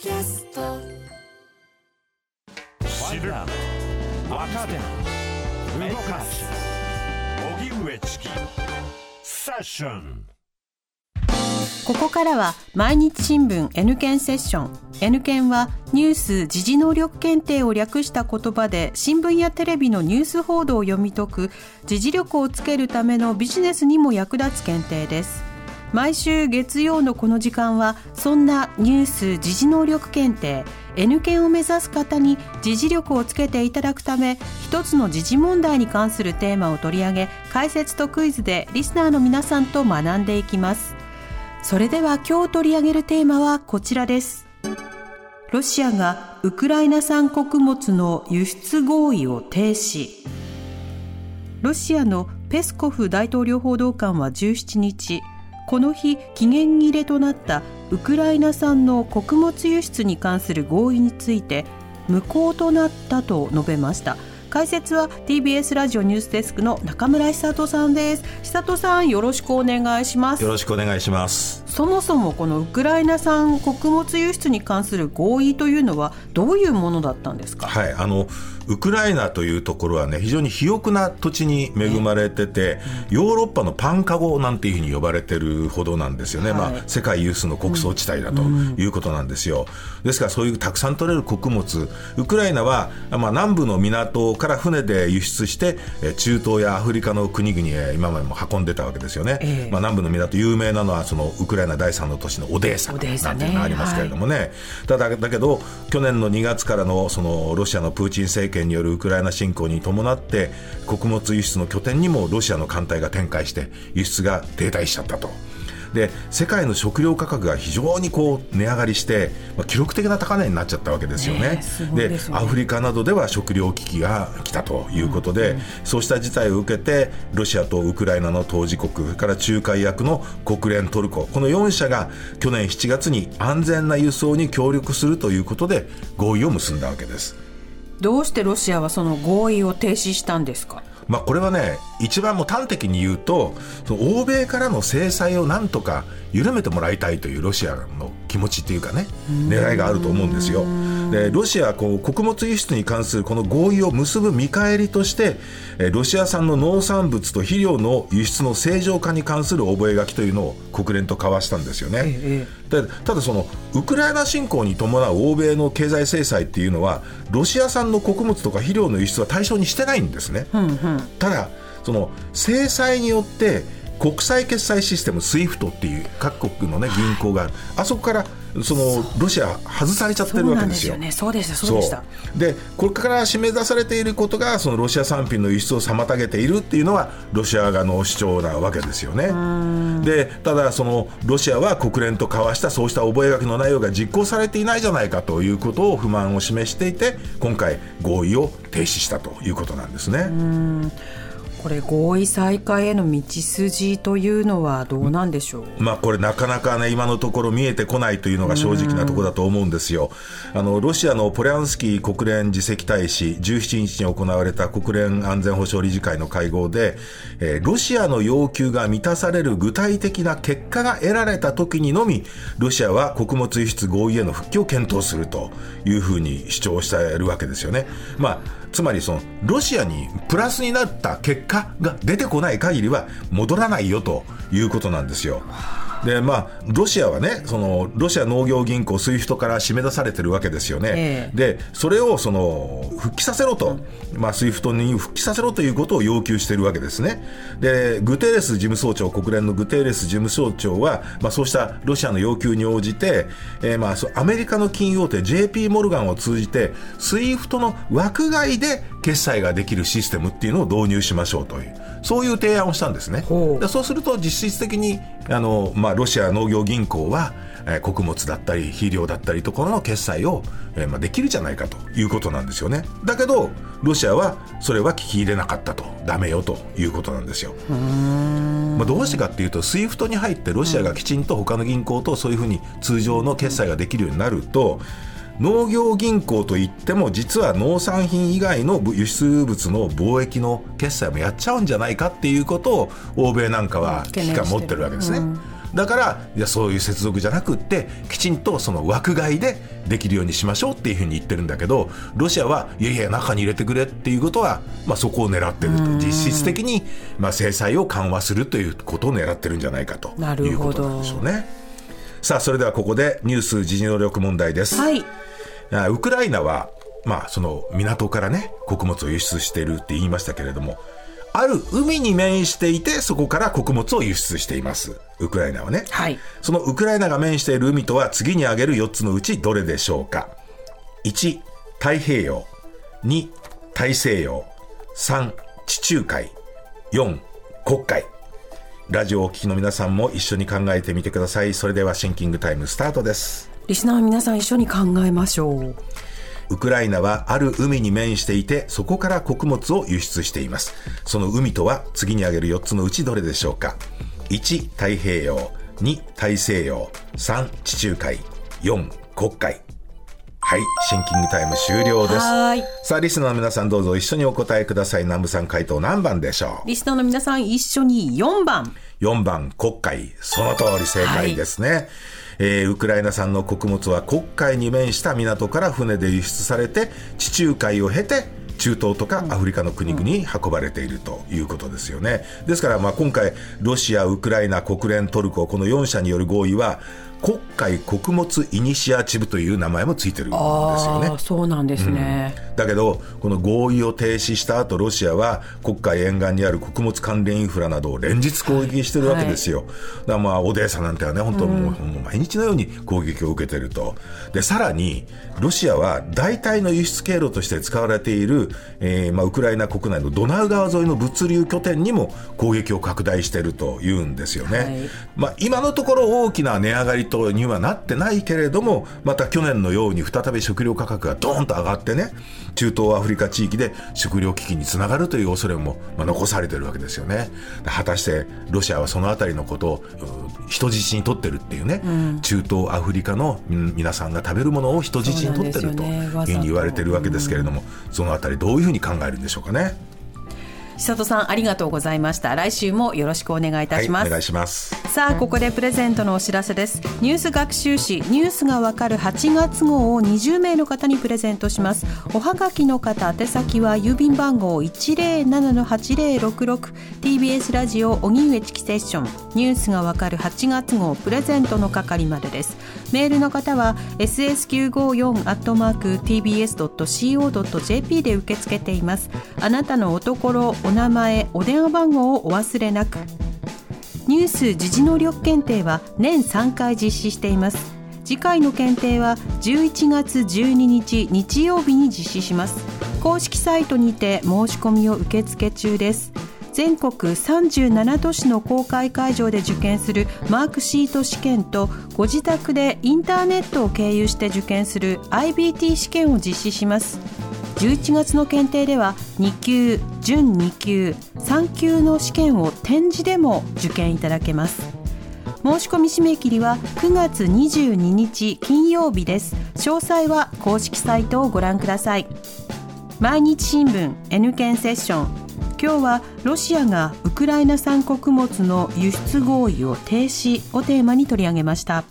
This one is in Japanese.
キャスト。知る若手動かす。荻上チキ。セッション。ここからは毎日新聞 N 検セッション。N 検はニュース時事能力検定を略した言葉で新聞やテレビのニュース報道を読み解く時事力をつけるためのビジネスにも役立つ検定です毎週月曜のこの時間はそんなニュース時事能力検定 N 検を目指す方に時事力をつけていただくため一つの時事問題に関するテーマを取り上げ解説とクイズでリスナーの皆さんと学んでいきます。それでは今日取り上げるテーマはこちらです。ロシアがウクライナ産穀物の輸出合意を停止。ロシアのペスコフ大統領報道官は17日この日期限切れとなったウクライナ産の穀物輸出に関する合意について無効となったと述べました。解説は TBS ラジオニュースデスクの中村久人さんです。久人さんよろしくお願いします。よろしくお願いします。そもそもこのウクライナ産穀物輸出に関する合意というのはどういうものだったんですか？はいあのウクライナというところはね非常に肥沃な土地に恵まれてて、ヨーロッパのパンカゴなんていうふうに呼ばれてるほどなんですよね、はい、まあ、世界有数の穀倉地帯だということなんですよ、ですからそういうたくさん取れる穀物ウクライナは、まあ、南部の港から船で輸出して中東やアフリカの国々へ今までも運んでたわけですよね、えー、まあ、南部の港有名なのはそのウクライナ第三の都市のオデーサなんていうのがありますけれどもね、ねはい、ただだけど去年の2月からのそのロシアのプーチン政権権によるウクライナ侵攻に伴って穀物輸出の拠点にもロシアの艦隊が展開して輸出が停滞しちゃったと。で世界の食料価格が非常にこう値上がりして、まあ、記録的な高値になっちゃったわけですよね。で、ね、アフリカなどでは食料危機が来たということで、うんうん、そうした事態を受けてロシアとウクライナの当事国から仲介役の国連トルコこの4社が去年7月に安全な輸送に協力するということで合意を結んだわけです。どうしてロシアはその合意を停止したんですか？まあ、これはね、一番も端的に言うと、その欧米からの制裁をなんとか緩めてもらいたいというロシアの気持ちっていうかね、狙いがあると思うんですよ。で、ロシアはこう穀物輸出に関するこの合意を結ぶ見返りとして、ロシア産の農産物と肥料の輸出の正常化に関する覚書というのを国連と交わしたんですよね。ええ、でただそのウクライナ侵攻に伴う欧米の経済制裁っていうのはロシア産の穀物とか肥料の輸出は対象にしてないんですね。うんうん、ただその制裁によって国際決済システム SWIFT っていう各国の、ね、銀行がある。あそこからそのロシア外されちゃってるわけですよ。そうでしたそうでしたでこれから締め出されていることがそのロシア産品の輸出を妨げているっていうのはロシア側の主張なわけですよね。でただそのロシアは国連と交わしたそうした覚書の内容が実行されていないじゃないかということを不満を示していて今回合意を停止したということなんですね。これ合意再開への道筋というのはどうなんでしょう、まあ、これなかなかね今のところ見えてこないというのが正直なところだと思うんですよ。あのロシアのポリャンスキー国連次席大使17日に行われた国連安全保障理事会の会合で、えー、ロシアの要求が満たされる具体的な結果が得られた時にのみロシアは穀物輸出合意への復帰を検討するというふうに主張しているわけですよね。まあつまりそのロシアにプラスになった結果が出てこない限りは戻らないよということなんですよ。でまあ、ロシアはねそのロシア農業銀行 SWIFT から締め出されてるわけですよね、えー、でそれをその復帰させろと、まあ、SWIFT に復帰させろということを要求しているわけですね。でグテーレス事務総長国連のグテーレス事務総長は、まあ、そうしたロシアの要求に応じて、えー、まあアメリカの金融大手 JP モルガンを通じて SWIFT の枠外で決済ができるシステムっていうのを導入しましょうというそういう提案をしたんですね。でそうすると実質的にあの、まあ、ロシア農業銀行は、えー、穀物だったり肥料だったりところの決済を、えーまあ、できるじゃないかということなんですよね。だけどロシアはそれは聞き入れなかったと。ダメよということなんですよ。まあ、どうしてかっていうと SWIFT に入ってロシアがきちんと他の銀行とそういうふうに通常の決済ができるようになると、農業銀行といっても実は農産品以外の輸出物の貿易の決済もやっちゃうんじゃないかっていうことを欧米なんかは危機感持ってるわけですね。だからいやそういう接続じゃなくってきちんとその枠外でできるようにしましょうっていうふうに言ってるんだけどロシアはいやいや中に入れてくれっていうことは、まあ、そこを狙ってると実質的に、まあ、制裁を緩和するということを狙ってるんじゃないかということなんでしょうね。さあそれではここでニュース時事能力問題です。はい、ウクライナはまあ、その港からね、穀物を輸出しているって言いましたけれども、ある海に面していて、そこから穀物を輸出しています。ウクライナはね。はい。そのウクライナが面している海とは次に挙げる4つのうちどれでしょうか ?1、太平洋。2、大西洋。3、地中海。4、黒海。ラジオをお聞きの皆さんも一緒に考えてみてください。それではシンキングタイムスタートです。リスナーの皆さん一緒に考えましょう。ウクライナはある海に面していて、そこから穀物を輸出しています。その海とは次に挙げる4つのうちどれでしょうか ?1、太平洋。2、大西洋。3、地中海。4、黒海。はい、シンキングタイム終了です。さあ、リスナーの皆さんどうぞ一緒にお答えください。南部さん回答何番でしょう？リスナーの皆さん一緒に4番。4番、黒海。その通り正解ですね。はいえー、ウクライナ産の穀物は黒海に面した港から船で輸出されて地中海を経て中東とかアフリカの国々に運ばれているということですよね。ですから、まあ、今回、ロシア、ウクライナ、国連、トルコ、この4者による合意は、国会穀物イニシアチブという名前もついてるんですよね。そうなんですね、うん、だけど、この合意を停止した後、ロシアは国会沿岸にある穀物関連インフラなどを連日攻撃してるわけですよ。はい、だからまあ、オデーサなんてはね、本当もう、うん、もう毎日のように攻撃を受けてると。で、さらに、ロシアは代替の輸出経路として使われている、えー、まあ、ウクライナ国内のドナウ川沿いの物流拠点にも攻撃を拡大しているというんですよね。はい、まあ、今のところ大きな値上がりとにはなってないけれども、また去年のように再び食料価格がドーンと上がってね、中東アフリカ地域で食料危機につながるという恐れも、まあ、残されてるわけですよね。果たしてロシアはそのあたりのことを人質に取ってるっていうね、うん、中東アフリカの皆さんが食べるものを人質に取ってるというふうに言われてるわけですけれども、そのあたりどういうふうに考えるんでしょうかね。久里さんありがとうございました。来週もよろしくお願いいたします、はい、お願いします。さあここでプレゼントのお知らせです。ニュース学習誌ニュースがわかる8月号を20名の方にプレゼントします。おはがきの方宛先は郵便番号107-8066 TBS ラジオ荻上チキセッション。ニュースがわかる8月号プレゼントの係までです。メールの方は ss954 アットマーク tbs.co.jp で受け付けています。あなたのおところお名前お電話番号をお忘れなく。ニュース時事能力検定は年3回実施しています。次回の検定は11月12日日曜日に実施します。公式サイトにて申し込みを受付中です。全国37都市の公開会場で受験するマークシート試験とご自宅でインターネットを経由して受験する IBT 試験を実施します。11月の検定では2級準2級3級の試験を展示でも受験いただけます。申し込み締め切りは9月22日金曜日です。詳細は公式サイトをご覧ください。毎日新聞 N 検セッション。今日はロシアがウクライナ産穀物の輸出合意を停止をテーマに取り上げました。